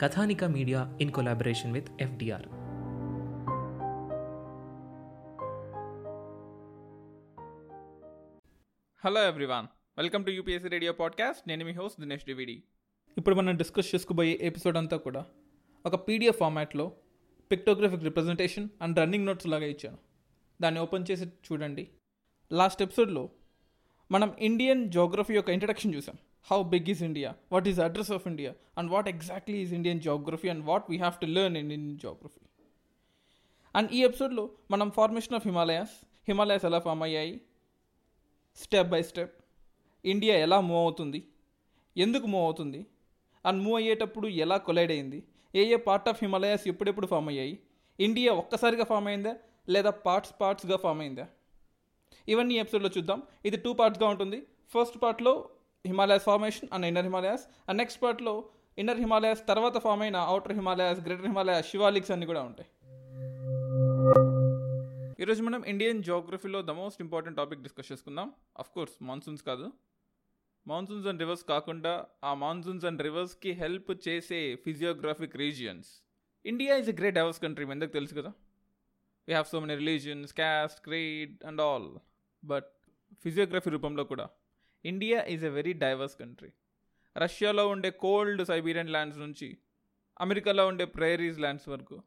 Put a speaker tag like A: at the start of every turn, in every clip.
A: Kathanika media in collaboration with FDR.
B: Hello everyone welcome to UPSC radio podcast నేను మీ host Dinesh DVD ఇప్పుడు మనం discuss చేసుకోబోయే episode అంతా కూడా ఒక పీడిఎఫ్ ఫార్మాట్లో pictographic representation and running notes లాగా ఇచ్చాను. దాన్ని ఓపెన్ చేసి చూడండి. లాస్ట్ ఎపిసోడ్లో మనం ఇండియన్ జోగ్రఫీ యొక్క ఇంట్రడక్షన్ చూసాం. How big is India what is address of India and what exactly is Indian geography and what we have to learn in Indian geography and ఈ ఎపిసోడ్లో మనం ఫార్మేషన్ ఆఫ్ హిమాలయాస్ హిమాలయాస్ ఎలా form అయ్యాయి? Step by step India ఎలా move అవుతుంది? ఎందుకు move అవుతుంది? And move అయ్యేటప్పుడు ఎలా కొలైడ్ అయింది? ఏ ఏ పార్ట్ ఆఫ్ హిమాలయాస్ ఎప్పుడెప్పుడు ఫామ్ అయ్యాయి? ఇండియా ఒక్కసారిగా ఫామ్ అయిందా? లేదా పార్ట్స్ పార్ట్స్గా ఫామ్ అయిందా? ఇవన్నీ ఎపిసోడ్లో చూద్దాం. ఇది టూ పార్ట్స్గా ఉంటుంది. ఫస్ట్ పార్ట్లో Himalayas formation and inner Himalayas and next పార్ట్లో ఇన్నర్ హిమాలయాస్ తర్వాత ఫామ్ అయిన outer Himalayas greater Himalayas Shivaliks అన్ని కూడా ఉంటాయి. ఈరోజు మనం Indian జోగ్రఫీలో the most important topic discuss చేసుకుందాం. అఫ్ కోర్స్ మాన్సూన్స్ కాదు. మాన్సూన్స్ అండ్ రివర్స్ కాకుండా ఆ మాన్సూన్స్ అండ్ రివర్స్కి హెల్ప్ చేసే physiographic regions India is a great diverse country మీ ఎందుకు తెలుసు కదా? We have so many religions caste creed and all but physiography రూపంలో కూడా India is a very diverse country రష్యాలో ఉండే కోల్డ్ సైబీరియన్ ల్యాండ్స్ నుంచి అమెరికాలో ఉండే ప్రేరీస్ ల్యాండ్స్ వరకు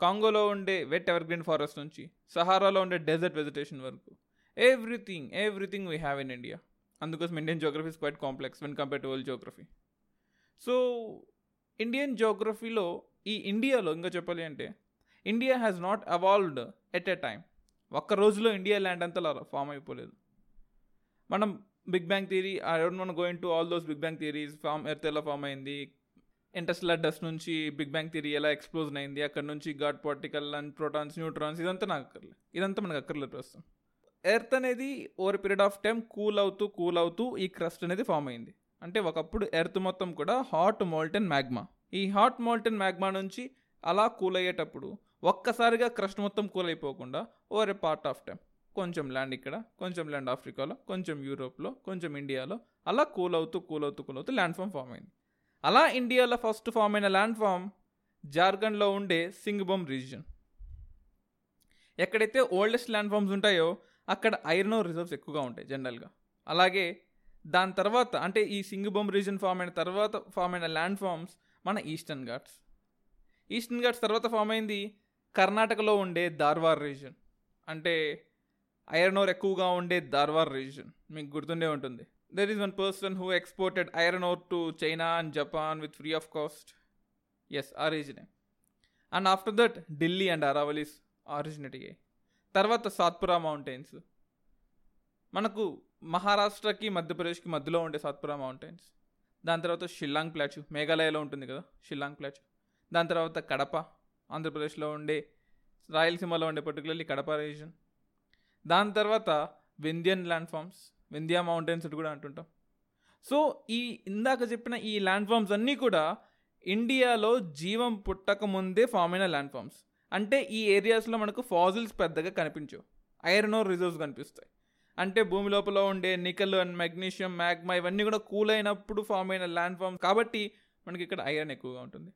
B: కాంగోలో ఉండే వెట్ ఎవర్గ్రీన్ ఫారెస్ట్ నుంచి సహారాలో ఉండే డెజర్ట్ వెజిటేషన్ వరకు. Everything everything we have in India అందుకోసం Indian geography is quite complex when compare to world geography so Indian జోగ్రఫీలో ఈ ఇండియాలో ఇంకా చెప్పాలి అంటే India has not evolved at a time ఒక్క రోజులో ఇండియా ల్యాండ్ అంతా ఫామ్ అయిపోలేదు. మనం big bang theory I don't one going to all those big bang theories form earth ఎలా ఫామ్ అయింది? ఇంటర్స్టెల్లార్ డస్ట్ నుంచి బిగ్ బ్యాంగ్ థియరీ ఎలా explode అయింది? అక్కడ నుంచి god particle and protons neutrons ఇదంతా నాకు అక్కర్లేదు ఇదంతా మనకు అక్కర్లేదు ప్రస్తుతం. ఎర్త్ అనేది over period of time cool అవుతూ కూల్ అవుతూ ఈ క్రస్ట్ అనేది ఫామ్ అయింది. అంటే ఒకప్పుడు ఎర్త్ మొత్తం కూడా హాట్ మోల్టెన్ మ్యాగ్మా ఈ హాట్ మోల్టెన్ మ్యాగ్మా నుంచి అలా కూల్ అయ్యేటప్పుడు ఒక్కసారిగా క్రస్ట్ మొత్తం కూల్ అయిపోకుండా over a part of time కొంచెం ల్యాండ్ ఇక్కడ కొంచెం ల్యాండ్ ఆఫ్రికాలో కొంచెం యూరోప్లో కొంచెం ఇండియాలో అలా కూల్ అవుతూ కూల్ అవుతూ కూల్ అవుతూ ల్యాండ్ ఫామ్ ఫామ్ అయింది. అలా ఇండియాలో ఫస్ట్ ఫామ్ అయిన ల్యాండ్ ఫామ్ జార్ఖండ్లో ఉండే సింగ్బోమ్ రీజియన్ ఎక్కడైతే ఓల్డెస్ట్ ల్యాండ్ ఫామ్స్ ఉంటాయో అక్కడ ఐరన్ రిజర్వ్స్ ఎక్కువగా ఉంటాయి జనరల్గా అలాగే దాని తర్వాత అంటే ఈ సింగ్బోమ్ రీజన్ ఫామ్ అయిన తర్వాత ఫామ్ అయిన ల్యాండ్ ఫామ్స్ మన ఈస్టర్న్ ఘాట్స్ ఈస్టర్న్ ఘాట్స్ తర్వాత ఫామ్ అయింది కర్ణాటకలో ఉండే దార్వార్ రీజన్ అంటే ఐరన్ ఓర్ ఎక్కువగా ఉండే దార్వార్ రీజన్ మీకు గుర్తుండే ఉంటుంది. There is one person who exported iron ore to China and Japan with free of cost yes ఆ రీజనే and after that Delhi and Aravallis originate అయ్యాయి. తర్వాత సాత్పురా మౌంటైన్స్ మనకు మహారాష్ట్రకి మధ్యప్రదేశ్కి మధ్యలో ఉండే సాత్పురా మౌంటైన్స్ దాని తర్వాత షిల్లాంగ్ ప్లాచు మేఘాలయలో ఉంటుంది కదా షిల్లాంగ్ ప్లాచు దాని తర్వాత కడప ఆంధ్రప్రదేశ్లో ఉండే రాయలసీమలో ఉండే పర్టికులర్లీ కడప రీజన్ దాని తర్వాత Vindhyan land forms Vindhya mountains కూడా అంటుంటాం. సో ఈ ఇందాక చెప్పిన ఈ ల్యాండ్ ఫామ్స్ అన్నీ కూడా ఇండియాలో జీవం పుట్టక ముందే ఫామ్ అయిన ల్యాండ్ ఫామ్స్ అంటే ఈ ఏరియాస్లో మనకు ఫాజిల్స్ పెద్దగా కనిపించవు. ఐరన్ ఓర్ రిజర్వ్స్ కనిపిస్తాయి. అంటే భూమి లోపల ఉండే నికల్ అండ్ మెగ్నీషియం మ్యాగ్మా ఇవన్నీ కూడా కూల్ అయినప్పుడు ఫామ్ అయిన ల్యాండ్ ఫామ్స్ కాబట్టి మనకి ఇక్కడ ఐరన్ ఎక్కువగా ఉంటుంది.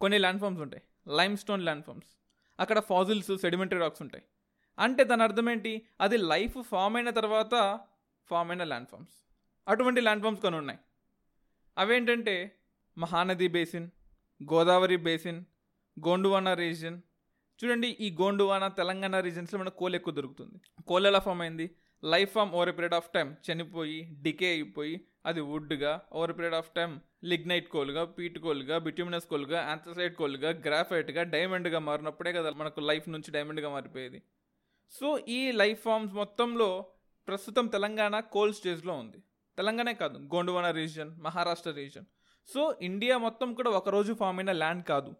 B: కొన్ని ల్యాండ్ ఫామ్స్ ఉంటాయి. లైమ్ స్టోన్ ల్యాండ్ ఫామ్స్ అక్కడ ఫాజిల్స్ సెడిమెంటరీ రాక్స్ ఉంటాయి. అంటే దాని అర్థం ఏంటి అది లైఫ్ ఫామ్ అయిన తర్వాత ఫామ్ అయిన ల్యాండ్ ఫామ్స్. అటువంటి ల్యాండ్ ఫామ్స్ కొన్ని ఉన్నాయి. అవేంటంటే Mahanadi basin Godavari basin Gondwana region. చూడండి ఈ గోండువానా తెలంగాణ రీజన్స్లో మనకు కోల్ ఎక్కువ దొరుకుతుంది. కోల్ ఎలా ఫామ్ అయింది? Life form over period of time చనిపోయి డికే అయిపోయి అది వుడ్గా over period of time lignite కోల్గా పీట్ కోల్గా బిట్యూమినస్ కోల్గా యాంథసైడ్ కోల్గా గ్రాఫైట్గా డైమండ్గా మారినప్పుడే కదా మనకు లైఫ్ నుంచి డైమండ్గా మారిపోయేది. సో ఈ లైఫ్ ఫామ్స్ మొత్తంలో ప్రస్తుతం తెలంగాణ కోల్డ్ స్టేజ్లో ఉంది. తెలంగాణ కాదు Gondwana region Maharashtra region so India మొత్తం కూడా ఒకరోజు ఫామ్ అయిన ల్యాండ్ కాదు.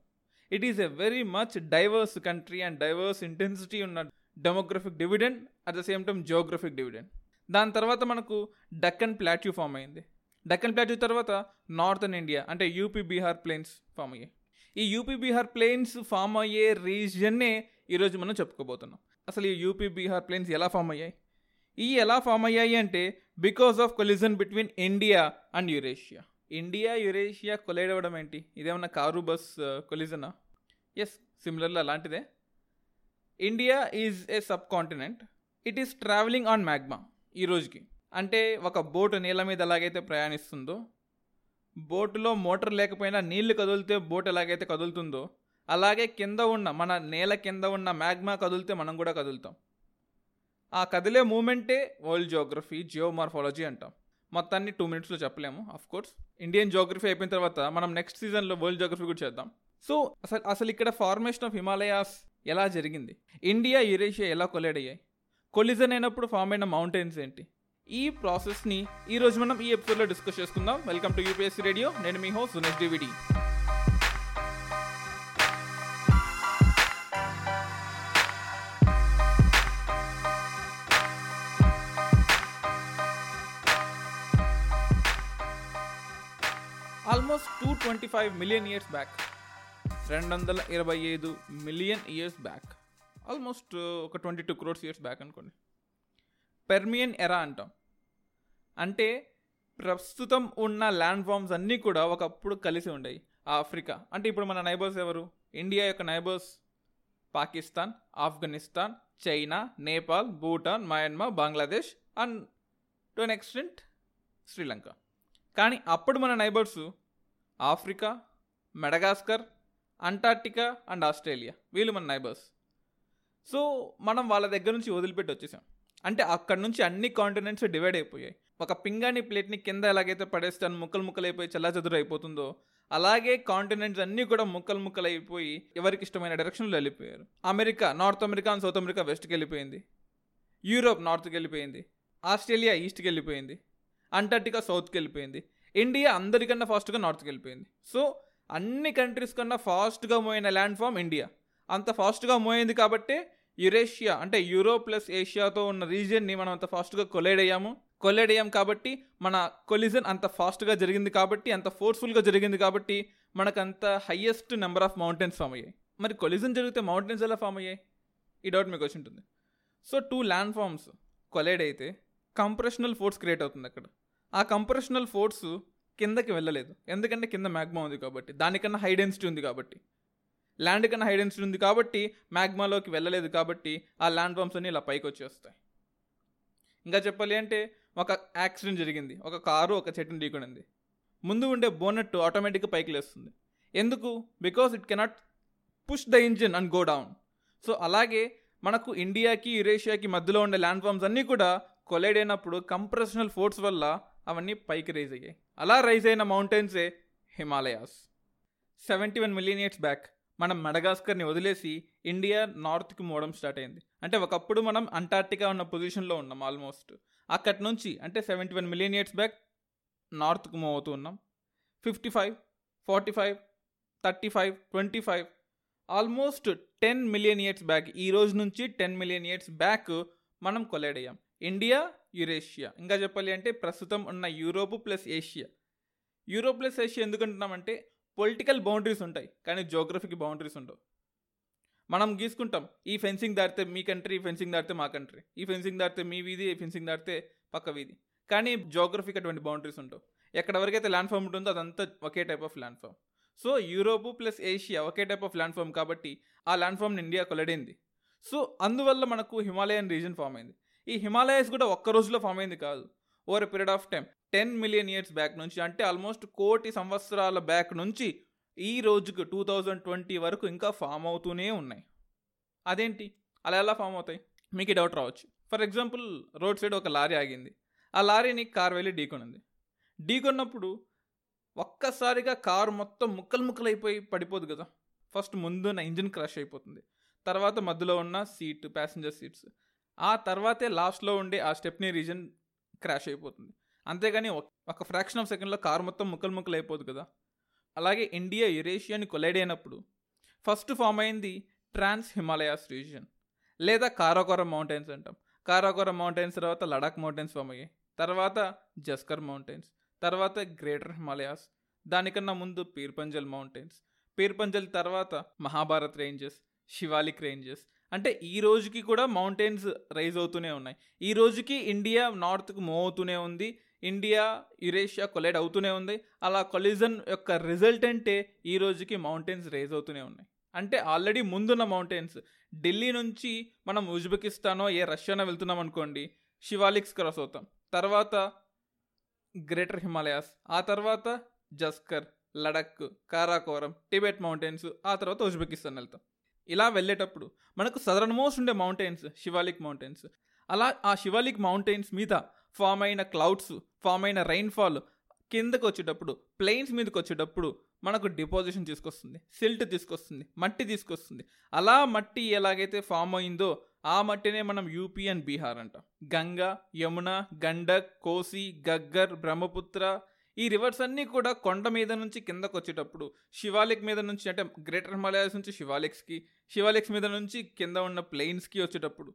B: It is a very much diverse country and diverse intensity ఉన్న demographic dividend at the same time geographic dividend దాని తర్వాత మనకు డక్కన్ ప్లాట్యూ ఫామ్ అయింది. డక్కన్ ప్లాట్యూ తర్వాత నార్థన్ ఇండియా అంటే యూపీ బీహార్ ప్లేన్స్ ఫామ్ అయ్యాయి. ఈ యూపీ బీహార్ ప్లేన్స్ ఫామ్ అయ్యే రీజియన్నే ఈరోజు మనం చెప్పుకోబోతున్నాం. అసలు ఈ యూపీ బీహార్ ప్లేన్స్ ఎలా ఫామ్ అయ్యాయి? ఈ ఎలా ఫామ్ అయ్యాయి అంటే because of collision between India and Eurasia India Eurasia collide అవ్వడం ఏంటి? ఇదేమన్నా కారు బస్ కొలిజనా ఎస్ సిమిలర్లీ అలాంటిదే. India is a subcontinent it is travelling on magma ఈ రోజుకి. అంటే ఒక బోటు నీళ్ళ మీద ఎలాగైతే ప్రయాణిస్తుందో బోటులో మోటార్ లేకపోయినా నీళ్ళు కదిలితే బోట్ ఎలాగైతే కదులుతుందో అలాగే కింద ఉన్న మన నేల కింద ఉన్న మ్యాగ్మా కదిలితే మనం కూడా కదులుతాం. ఆ కదిలే మూమెంటే వరల్డ్ జియోగ్రఫీ జియోమార్ఫాలజీ అంటాం. మొత్తాన్ని టూ మినిట్స్లో చెప్పలేము అఫ్ కోర్స్ ఇండియన్ జియోగ్రఫీ అయిపోయిన తర్వాత మనం నెక్స్ట్ సీజన్లో వరల్డ్ జియోగ్రఫీ కూడా చేద్దాం. సో అసలు అసలు ఇక్కడ ఫార్మేషన్ ఆఫ్ హిమాలయాస్ ఎలా జరిగింది? ఇండియా యురేషియా ఎలా కొలైడ్ అయ్యాయి? కొలిజన్ అయినప్పుడు ఫామ్ అయిన మౌంటైన్స్ ఏంటి? ఈ ప్రాసెస్ని ఈరోజు మనం ఈ ఎపిసోడ్లో డిస్కస్ చేసుకుందాం. వెల్కమ్ టు యూపీఎస్సీ రేడియో నేను మీ host Sunesh DVD almost two twenty five million years back రెండు వందల ఇరవై ఐదు మిలియన్ ఇయర్స్ బ్యాక్ ఆల్మోస్ట్ ఒక twenty two crores years back అనుకోండి. పెర్మియన్ ఎరా అంటాం. అంటే ప్రస్తుతం ఉన్న ల్యాండ్ ఫామ్స్ అన్నీ కూడా ఒకప్పుడు కలిసి ఉండేవి. ఆఫ్రికా. అంటే ఇప్పుడు మన నైబర్స్ ఎవరు? ఇండియా యొక్క neighbours Pakistan Afghanistan China Nepal Bhutan Myanmar Bangladesh and to an extent Sri Lanka కానీ అప్పుడు మన neighbours Africa Madagascar Antarctica and Australia. వీళ్ళు మన నైబర్స్. సో మనం వాళ్ళ దగ్గర నుంచి వదిలిపెట్టి వచ్చేసాం. అంటే అక్కడ నుంచి అన్ని కాంటినెంట్స్ డివైడ్ అయిపోయాయి. ఒక పింగాణి ప్లేట్ని కింద ఎలాగైతే పడేస్తే ముక్కలు ముక్కలు అయిపోయి చల్లాచెదురు అయిపోతుందో అలాగే కాంటినెంట్స్ అన్నీ కూడా ముక్కలు ముక్కలు అయిపోయి ఎవరికి ఇష్టమైన డైరెక్షన్లో వెళ్ళిపోయారు. America North America and South America వెస్ట్కి వెళ్ళిపోయింది. యూరోప్ నార్త్కి వెళ్ళిపోయింది. ఆస్ట్రేలియా ఈస్ట్కి వెళ్ళిపోయింది. అంటార్టికా సౌత్కి వెళ్ళిపోయింది. ఇండియా అందరికన్నా ఫాస్ట్గా నార్త్కి వెళ్ళిపోయింది. సో అన్ని కంట్రీస్ కన్నా ఫాస్ట్గా మోయిన ల్యాండ్ ఫామ్ ఇండియా అంత ఫాస్ట్గా మోయింది కాబట్టే యురేషియా అంటే యూరోప్ ప్లస్ ఏషియాతో ఉన్న రీజియన్ని మనం అంత ఫాస్ట్గా కొలైడ్ అయ్యాము. కొలైడ్ అయ్యాం కాబట్టి మన కొలిజన్ అంత ఫాస్ట్గా జరిగింది కాబట్టి అంత ఫోర్స్ఫుల్గా జరిగింది కాబట్టి మనకు అంత highest number of mountains form అయ్యాయి. మరి కొలిజన్ జరిగితే మౌంటైన్స్ ఎలా ఫామ్ అయ్యాయి? ఈ డౌట్ మీకు వచ్చి ఉంటుంది. So two land forms collide అయితే కంప్రెషనల్ ఫోర్స్ క్రియేట్ అవుతుంది అక్కడ. ఆ కంప్రెషనల్ ఫోర్స్ కిందకి వెళ్ళలేదు. ఎందుకంటే కింద మ్యాగ్మా ఉంది కాబట్టి. దానికన్నా హై డెన్సిటీ ఉంది కాబట్టి. ల్యాండ్ కన్నా హై డెన్సిటీ ఉంది కాబట్టి మ్యాగ్మాలోకి వెళ్ళలేదు కాబట్టి ఆ ల్యాండ్ బాంబ్స్ అన్నీ ఇలా పైకి వచ్చేస్తాయి. ఇంకా చెప్పాలి అంటే ఒక యాక్సిడెంట్ జరిగింది. ఒక కారు ఒక చెట్టుని ఢీకొనింది. ముందు ఉండే బోనెట్ ఆటోమేటిక్గా పైకి లేస్తుంది. ఎందుకు? Because it cannot push the engine and go down. So అలాగే మనకు ఇండియాకి యురేషియాకి మధ్యలో ఉండే ల్యాండ్ ఫామ్స్ అన్నీ కూడా కొలైడ్ అయినప్పుడు కంప్రెషనల్ ఫోర్స్ వల్ల అవన్నీ పైకి రైజ్ అయ్యాయి. అలా రైజ్ అయిన మౌంటైన్సే Himalayas. Seventy one million years back మనం మెడగాస్కర్ని వదిలేసి ఇండియా నార్త్కి మోవడం స్టార్ట్ అయింది. అంటే ఒకప్పుడు మనం అంటార్టికా ఉన్న పొజిషన్లో ఉన్నాం ఆల్మోస్ట్. అక్కడి నుంచి అంటే seventy one million years back నార్త్కు move అవుతూ ఉన్నాం. Fifty five forty five thirty five twenty five almost ten million years back ఈ రోజు నుంచి టెన్ మిలియన్ ఇయర్స్ బ్యాక్ మనం కొలైడ్ అయ్యాం. India Eurasia. ఇంకా చెప్పాలి అంటే ప్రస్తుతం ఉన్న Europe plus Asia. Europe plus Asia ఎందుకు అంటున్నామంటే పొలిటికల్ బౌండరీస్ ఉంటాయి కానీ జోగ్రఫీకి బౌండరీస్ ఉండవు. మనం గీసుకుంటాం ఈ ఫెన్సింగ్ దాటితే మీ కంట్రీ ఈ ఫెన్సింగ్ దాటితే మా కంట్రీ. ఈ ఫెన్సింగ్ దాటితే మీ వీధి ఈ ఫెన్సింగ్ దాటితే పక్క వీధి. కానీ జోగ్రఫీకి అటువంటి బౌండరీస్ ఉండవు. ఎక్కడ వరకైతే ల్యాండ్ ఫామ్ ఉంటుందో అదంతా ఒకే type of land form. So Europe plus Asia okay type of land form కాబట్టి ఆ ల్యాండ్ ఫామ్ని ఇండియా కొలడింది సో అందువల్ల మనకు హిమాలయన్ రీజన్ ఫామ్ అయింది. ఈ హిమాలయస్ కూడా ఒక్క రోజులో ఫామ్ అయింది కాదు. Over period of time ten million years back నుంచి అంటే ఆల్మోస్ట్ కోటి సంవత్సరాల బ్యాక్ నుంచి ఈ రోజుకు టూ థౌజండ్ ట్వంటీ వరకు ఇంకా ఫామ్ అవుతూనే ఉన్నాయి. అదేంటి? అలా ఎలా ఫామ్ అవుతాయి? మీకు డౌట్ రావచ్చు. ఫర్ ఎగ్జాంపుల్ రోడ్ సైడ్ ఒక లారీ ఆగింది. ఆ లారీని కార్ వెళ్ళి ఢీకొనింది ఢీకొన్నప్పుడు ఒక్కసారిగా కారు మొత్తం ముక్కలు ముక్కలు అయిపోయి పడిపోదు కదా. ఫస్ట్ ముందున్న ఇంజిన్ క్రాష్ అయిపోతుంది. తర్వాత మధ్యలో ఉన్న సీట్ ప్యాసింజర్ సీట్స్ ఆ తర్వాతే లాస్ట్లో ఉండే ఆ స్టెప్నీ రీజన్ క్రాష్ అయిపోతుంది. అంతేగాని ఒక ఫ్రాక్షన్ ఆఫ్ సెకండ్లో కారు మొత్తం ముక్కలు ముక్కలు అయిపోదు కదా. అలాగే ఇండియా యురేషియాని కొలైడ్ అయినప్పుడు ఫస్ట్ ఫామ్ అయింది ట్రాన్స్ హిమాలయాస్ రీజియన్. లేదా కారాకోరం మౌంటైన్స్ అంటాం. కారాకోరం మౌంటైన్స్ తర్వాత లడాక్ మౌంటైన్స్ ఫామ్ అయ్యాయి. తర్వాత జస్కర్ మౌంటైన్స్ తర్వాత గ్రేటర్ హిమాలయాస్ దానికన్నా ముందు పీర్పంజల్ మౌంటైన్స్. పీర్పంజల్ తర్వాత మహాభారత్ రేంజెస్ శివాలిక్ రేంజెస్ అంటే ఈ రోజుకి కూడా మౌంటైన్స్ రైజ్ అవుతూనే ఉన్నాయి. ఈ రోజుకి ఇండియా నార్త్కు మూవ్ అవుతూనే ఉంది. ఇండియా యురేషియా కొలైడ్ అవుతూనే ఉంది. అలా కొలిజన్ యొక్క రిజల్ట్ అంటే ఈ రోజుకి మౌంటైన్స్ రైజ్ అవుతూనే ఉన్నాయి. అంటే ఆల్రెడీ ముందున్న మౌంటైన్స్ ఢిల్లీ నుంచి మనం ఉజ్బెకిస్తానో ఏ రష్యానో వెళ్తున్నాం అనుకోండి శివాలిక్స్ క్రాస్ అవుతాం. తర్వాత గ్రేటర్ హిమాలయాస్ ఆ తర్వాత జస్కర్ లడక్ కారాకోరం టిబెట్ మౌంటైన్స్ ఆ తర్వాత ఉజ్బెకిస్తాన్ వెళ్తాం. ఇలా వెళ్ళేటప్పుడు మనకు సదరన్ మోస్ట్ ఉండే మౌంటైన్స్ శివాలిక్ మౌంటైన్స్ అలా ఆ శివాలిక్ మౌంటైన్స్ మీద ఫామ్ అయిన క్లౌడ్స్ ఫామ్ అయిన రైన్ఫాల్ కిందకు వచ్చేటప్పుడు ప్లెయిన్స్ మీదకి వచ్చేటప్పుడు మనకు డిపాజిషన్ తీసుకొస్తుంది సిల్ట్ తీసుకొస్తుంది మట్టి తీసుకొస్తుంది. అలా మట్టి ఎలాగైతే ఫామ్ అయిందో ఆ మట్టినే మనం యూపీ అండ్ బీహార్ అంటాం. గంగా యమున గండక్ కోసి గగ్గర్ బ్రహ్మపుత్ర ఈ రివర్స్ అన్నీ కూడా కొండ మీద నుంచి కిందకు వచ్చేటప్పుడు శివాలిక్ మీద నుంచి అంటే గ్రేటర్ హిమాలయాస్ నుంచి శివాలిక్స్కి శివాలిక్స్ మీద నుంచి కింద ఉన్న ప్లెయిన్స్కి వచ్చేటప్పుడు.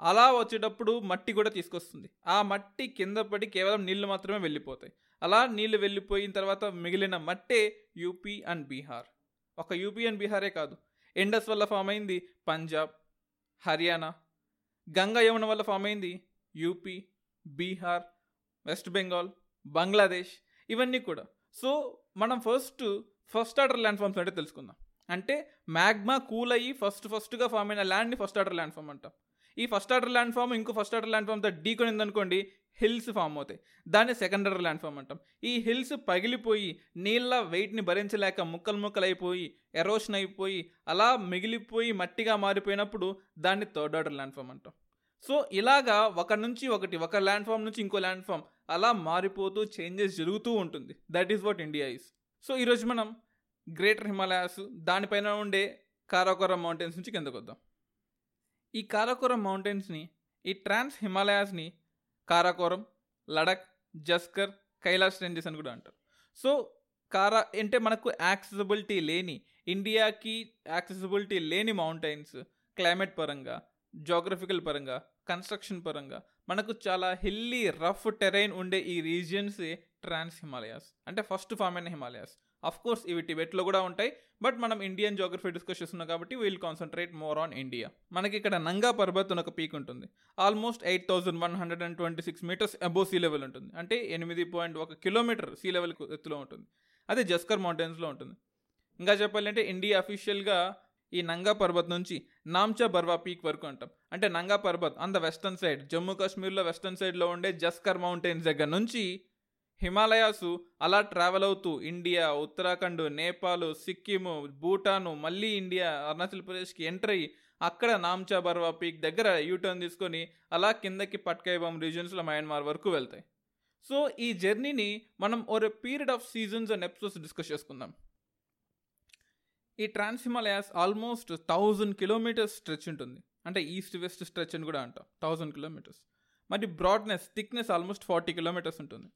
B: అలా వచ్చేటప్పుడు మట్టి కూడా తీసుకొస్తుంది. ఆ మట్టి కింద పడి కేవలం నీళ్ళు మాత్రమే వెళ్ళిపోతాయి. అలా నీళ్ళు వెళ్ళిపోయిన తర్వాత మిగిలిన మట్టే యూపీ అండ్ బీహార్ ఒక యూపీ అండ్ బీహారే కాదు. ఎండస్ వల్ల ఫామ్ అయింది పంజాబ్ హర్యానా గంగా యమున వల్ల ఫామ్ అయింది యూపీ బీహార్ వెస్ట్ బెంగాల్ బంగ్లాదేశ్ ఇవన్నీ కూడా. సో మనం first first order land forms అంటే తెలుసుకుందాం. అంటే మ్యాగ్మా కూల్ అయ్యి ఫస్ట్ ఫస్ట్గా ఫామ్ అయిన ల్యాండ్ని ఫస్ట్ ఆర్డర్ ల్యాండ్ ఫామ్ అంటాం. ఈ ఫస్ట్ ఆర్డర్ ల్యాండ్ ఫామ్ ఇంకో ఫస్ట్ ఆర్డర్ ల్యాండ్ ఫామ్తో ఢీకొనింది అనుకోండి హిల్స్ ఫామ్ అవుతాయి. దాన్ని సెకండ్ ఆర్డర్ ల్యాండ్ ఫామ్ అంటాం. ఈ హిల్స్ పగిలిపోయి నీళ్ళ వెయిట్ని భరించలేక ముక్కలు ముక్కలు అయిపోయి ఎరోషన్ అయిపోయి అలా మిగిలిపోయి మట్టిగా మారిపోయినప్పుడు దాన్ని థర్డ్ ఆర్డర్ ల్యాండ్ ఫామ్ అంటాం. సో ఇలాగా ఒక నుంచి ఒకటి ఒక ల్యాండ్ ఫామ్ నుంచి ఇంకో ల్యాండ్ ఫామ్ అలా మారిపోతూ చేంజెస్ జరుగుతూ ఉంటుంది. That is what India is so ఈరోజు మనం గ్రేటర్ హిమాలయాస్ దానిపైన ఉండే కారాకోరం మౌంటైన్స్ నుంచి కిందకు వద్దాం. ఈ కారాకోరం మౌంటైన్స్ని ఈ ట్రాన్స్ హిమాలయాస్ని కారాకోరం లడక్ జస్కర్ కైలాస్ రేంజెస్ అని కూడా అంటారు. సో కారా అంటే మనకు యాక్సెసిబిలిటీ లేని ఇండియాకి యాక్సెసిబిలిటీ లేని మౌంటైన్స్ క్లైమేట్ పరంగా జోగ్రఫికల్ పరంగా కన్స్ట్రక్షన్ పరంగా మనకు చాలా హిల్లీ రఫ్ టెరైన్ ఉండే ఈ రీజియన్స్ ట్రాన్స్ హిమాలయాస్ అంటే ఫస్ట్ ఫామ్ అయిన హిమాలయాస్ అఫ్ కోర్స్ ఇవి టిబెట్లో కూడా ఉంటాయి బట్ మనం ఇండియన్ జోగ్రఫీ డిస్కస్ చేస్తున్నాం కాబట్టి we'll concentrate more on India మనకి ఇక్కడ నంగా పర్వత్ అని ఒక పీక్ ఉంటుంది. Almost eight thousand one hundred and twenty six metres above sea level ఉంటుంది. అంటే ఎనిమిది పాయింట్ ఒక కిలోమీటర్ సీ లెవెల్ ఎత్తులో ఉంటుంది. అదే జస్కర్ మౌంటైన్స్లో ఉంటుంది. ఇంకా చెప్పాలంటే ఇండియా అఫీషియల్గా ఈ నంగా పర్వత్ నుంచి నామ్చా బర్వా పీక్ వరకు అంటాం. అంటే Nanga Parbat on the western side Jammu కాశ్మీర్లో వెస్టర్న్ సైడ్లో ఉండే జస్కర్ మౌంటైన్స్ దగ్గర నుంచి హిమాలయాసు అలా ట్రావెల్ అవుతూ ఇండియా ఉత్తరాఖండ్ నేపాల్ సిక్కిము భూటాను మళ్ళీ ఇండియా అరుణాచల్ ప్రదేశ్కి ఎంటర్ అయ్యి అక్కడ నామ్చా బర్వా పీక్ దగ్గర యూటర్న్ తీసుకొని అలా కిందకి పట్కైబామ్ రీజన్స్లో మయన్మార్ వరకు వెళ్తాయి. సో ఈ జర్నీని మనం ఒక period of seasons and episodes discuss చేసుకుందాం. ఈ trans Himalayas almost thousand kilometres stretch ఉంటుంది. అంటే ఈస్ట్ వెస్ట్ స్ట్రెచ్ అని కూడా అంటాం. Thousand kilometres. మరి broadness thickness almost forty kilometres ఉంటుంది.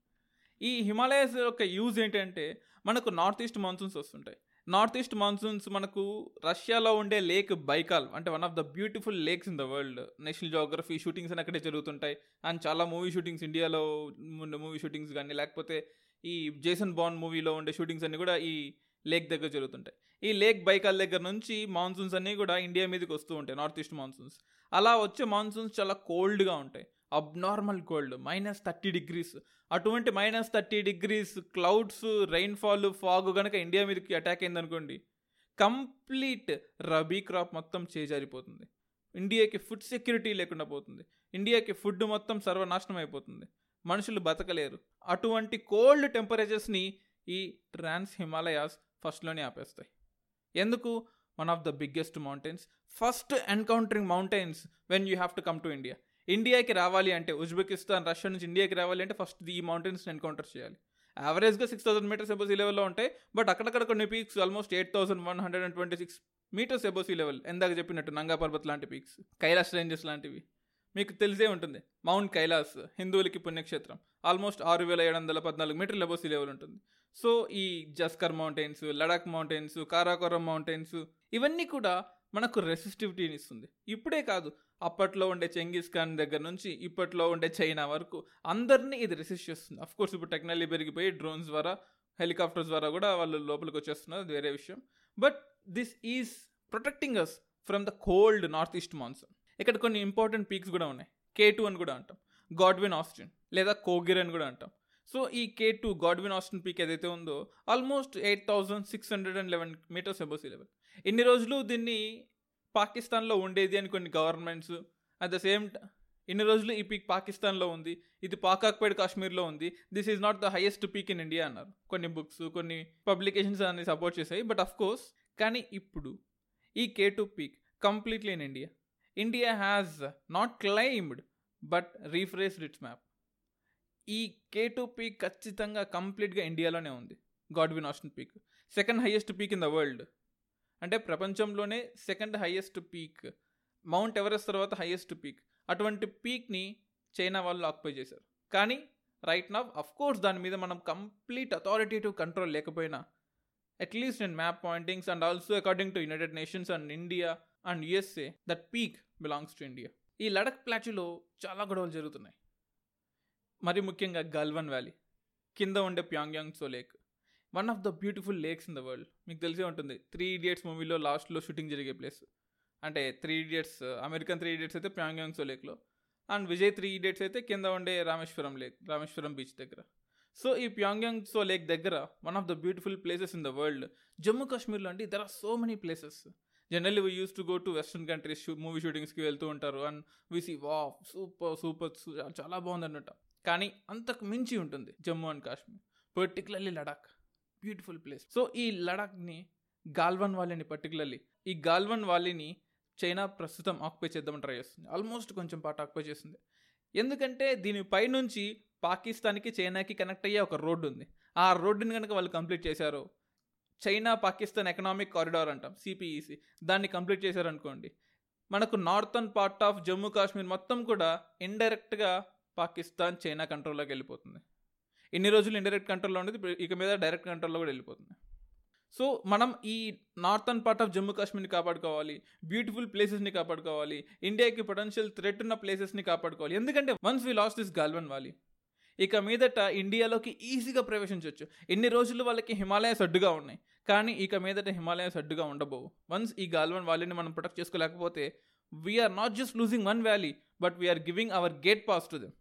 B: ఈ హిమాలయాస్ యొక్క యూజ్ ఏంటంటే మనకు నార్త్ ఈస్ట్ మాన్సూన్స్ వస్తుంటాయి. నార్త్ ఈస్ట్ మాన్సూన్స్ మనకు రష్యాలో ఉండే లేక్ బైకాల్ అంటే one of the beautiful lakes in the world. National geography shootings అని అక్కడే జరుగుతుంటాయి. అండ్ చాలా మూవీ షూటింగ్స్ ఇండియాలో ఉండే మూవీ షూటింగ్స్ కానీ లేకపోతే ఈ జేసన్ బాండ్ మూవీలో ఉండే షూటింగ్స్ అన్నీ కూడా ఈ లేక్ దగ్గర జరుగుతుంటాయి. ఈ లేక్ బైకాల్ దగ్గర నుంచి మాన్సూన్స్ అన్నీ కూడా ఇండియా మీదకి వస్తూ ఉంటాయి నార్త్ ఈస్ట్ మాన్సూన్స్. అలా వచ్చే మాన్సూన్స్ చాలా కోల్డ్గా ఉంటాయి. Abnormal cold minus thirty degrees. అటువంటి minus thirty degrees clouds rainfall fog కనుక ఇండియా మీదకి అటాక్ అయిందనుకోండి కంప్లీట్ రబీ క్రాప్ మొత్తం చేజారిపోతుంది. ఇండియాకి ఫుడ్ సెక్యూరిటీ లేకుండా పోతుంది. ఇండియాకి ఫుడ్ మొత్తం సర్వనాశనం అయిపోతుంది. మనుషులు బతకలేరు. అటువంటి కోల్డ్ టెంపరేచర్స్ని ఈ ట్రాన్స్ హిమాలయాస్ ఫస్ట్లోనే ఆపేస్తాయి. ఎందుకు? One of the biggest mountains first encountering mountains when you have to come to India ఇండియాకి రావాలి అంటే ఉజ్బెకిస్తాన్ రష్యా నుంచి ఇండియాకి రావాలి అంటే ఫస్ట్ ఈ మౌంటైన్స్ని ఎన్కౌంటర్ చేయాలి. యావరేజ్గా six thousand metres above sea లెవెల్లో ఉంటాయి బట్ అక్కడక్కడ కొన్ని peaks almost eight thousand one hundred and twenty six metres above sea level ఎందాక చెప్పినట్టు నంగా పర్వత్ లాంటి పీక్స్ కైలాస్ రేంజెస్ లాంటివి. మీకు తెలిసే ఉంటుంది. మౌంట్ కైలాస్ హిందువులకి పుణ్యక్షేత్రం. ఆల్మోస్ట్ ఆరు వేల ఏడు వందల పద్నాలుగు మీటర్ల ఎబో సీ లెవెల్ ఉంటుంది. సో ఈ Zanskar mountains Ladakh mountains Karakoram mountains ఇవన్నీ కూడా మనకు రెసిస్టివిటీని ఇస్తుంది. ఇప్పుడే కాదు అప్పట్లో ఉండే చెంగీస్ ఖాన్ దగ్గర నుంచి ఇప్పట్లో ఉండే చైనా వరకు అందరినీ ఇది రెసిస్ట్ చేస్తుంది. అఫ్ కోర్స్ ఇప్పుడు టెక్నాలజీ పెరిగిపోయి డ్రోన్స్ ద్వారా హెలికాప్టర్స్ ద్వారా కూడా వాళ్ళు లోపలికి వచ్చేస్తున్నారు అది వేరే విషయం. But this is protecting us from the cold north east monsoon ఇక్కడ కొన్ని ఇంపార్టెంట్ పీక్స్ కూడా ఉన్నాయి. కే టూ అని కూడా అంటాం. గాడ్విన్ ఆస్టిన్ లేదా కోగిర్ అని కూడా అంటాం. సో ఈ K two Godwin Austen peak ఏదైతే ఉందో almost eight thousand six hundred and eleven metres above sea level ఇన్ని రోజులు దీన్ని పాకిస్తాన్లో ఉండేది అని కొన్ని గవర్నమెంట్స్ అట్ ద సేమ్ ఇన్ని రోజులు ఈ పీక్ పాకిస్తాన్లో ఉంది ఇది పాకాక్పేడ్ కాశ్మీర్లో ఉంది this is not the highest peak in India అన్నారు. కొన్ని బుక్స్ కొన్ని పబ్లికేషన్స్ అన్ని సపోర్ట్ చేశాయి బట్ అఫ్ కోర్స్ కానీ ఇప్పుడు ఈ K two peak completely in India India has not claimed but rephrased its map ఈ కే టూ పీక్ ఖచ్చితంగా కంప్లీట్గా ఇండియాలోనే ఉంది. Godwin Austen peak. Second highest peak in the world. అంటే ప్రపంచంలోనే second highest peak. Mount Everest తర్వాత highest peak. అటువంటి పీక్ని చైనా వాళ్ళు ఆక్యుపై చేశారు. కానీ రైట్ నవ్ అఫ్ కోర్స్ దాని మీద మనం కంప్లీట్ అథారిటేటివ్ కంట్రోల్ లేకపోయినా at least in map pointings and also according to United Nations and India and USA that peak belongs to India. ఈ లడక్ ప్లాచ్లో చాలా గొడవలు జరుగుతున్నాయి. మరి ముఖ్యంగా గల్వన్ వ్యాలీ కింద ఉండే Pangong Tso lake. One of the beautiful lakes in the world మీకు తెలిసే ఉంటుంది. త్రీ ఇడియట్స్ మూవీలో లాస్ట్లో షూటింగ్ జరిగే ప్లేస్ అంటే three idiots American three idiots అయితే ప్యాంగ్యాంగ్ సో లేక్లో అండ్ విజయ్ త్రీ ఇడియట్స్ అయితే కింద ఉండే రామేశ్వరం లేక్ రామేశ్వరం బీచ్ దగ్గర. సో ఈ ప్యాంగ్యాంగ్ సో లేక్ దగ్గర one of the beautiful places in the world Jammu కాశ్మీర్లో అంటే there are so many places generally we use to go to western countries movie షూటింగ్స్కి వెళ్తూ ఉంటారు. And we see wow super super చాలా బాగుంది అన్నట్టు కానీ అంతకు మించి ఉంటుంది Jammu and Kashmir. Particularly Ladakh beautiful place so ఈ లడాక్ని గాల్వన్ వ్యాలీని పర్టికులర్లీ ఈ గాల్వన్ వ్యాలీని చైనా ప్రస్తుతం ఆక్యుపై చేద్దామని ట్రై చేస్తుంది. ఆల్మోస్ట్ కొంచెం పాట ఆక్యుపై చేస్తుంది. ఎందుకంటే దీని పైనుంచి పాకిస్తాన్కి చైనాకి కనెక్ట్ అయ్యే ఒక రోడ్డు ఉంది. ఆ రోడ్డుని కనుక వాళ్ళు కంప్లీట్ చేశారు చైనా పాకిస్తాన్ ఎకనామిక్ కారిడార్ అంటాం సిపిఈసి దాన్ని కంప్లీట్ చేశారనుకోండి మనకు northern part of Jammu Kashmir మొత్తం కూడా ఇండైరెక్ట్గా పాకిస్తాన్ చైనా కంట్రోల్లోకి వెళ్ళిపోతుంది. ఇన్ని రోజులు ఇండైరెక్ట్ కంట్రోల్లో ఉండేది ఇక మీద డైరెక్ట్ కంట్రోల్లో కూడా వెళ్ళిపోతుంది. సో మనం ఈ నార్థన్ పార్ట్ ఆఫ్ జమ్మూ కాశ్మీర్ని కాపాడుకోవాలి బ్యూటిఫుల్ ప్లేసెస్ని కాపాడుకోవాలి ఇండియాకి పొటెన్షియల్ థ్రెట్ ఉన్న ప్లేసెస్ని కాపాడుకోవాలి. ఎందుకంటే once we lost this Galwan valley ఇక మీదట ఇండియాలోకి ఈజీగా ప్రవేశించవచ్చు ఎన్ని రోజులు వాళ్ళకి హిమాలయాస్ అడ్డుగా ఉన్నాయి కానీ ఇక మీదట హిమాలయాస్ అడ్డుగా ఉండబోవు. వన్స్ ఈ గాల్వన్ వ్యాలీని మనం protect చేసుకోలేకపోతే we are not just losing one valley but we are giving our gate pass to them